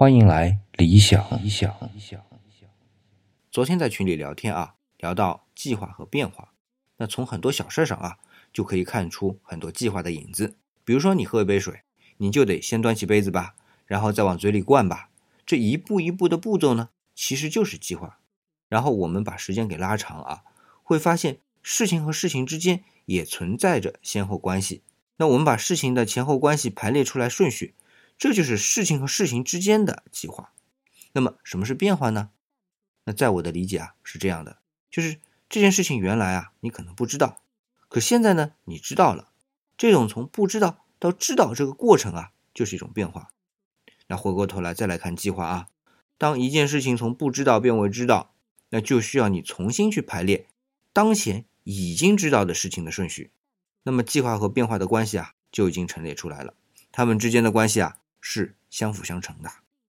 欢迎来理想。理想。理想昨天在群里聊天啊，聊到计划和变化，那从很多小事上啊，就可以看出很多计划的影子。比如说你喝一杯水，你就得先端起杯子吧，然后再往嘴里灌吧，这一步一步的步骤呢，其实就是计划。然后我们把时间给拉长啊，会发现事情和事情之间也存在着先后关系。那我们把事情的前后关系排列出来顺序，这就是事情和事情之间的计划。那么什么是变化呢？那在我的理解啊是这样的，就是这件事情原来啊你可能不知道，可现在呢你知道了。这种从不知道到知道这个过程啊，就是一种变化。那回过头来再来看计划啊，当一件事情从不知道变为知道，那就需要你重新去排列当前已经知道的事情的顺序。那么计划和变化的关系啊，就已经陈列出来了。它们之间的关系啊，是相辅相成的。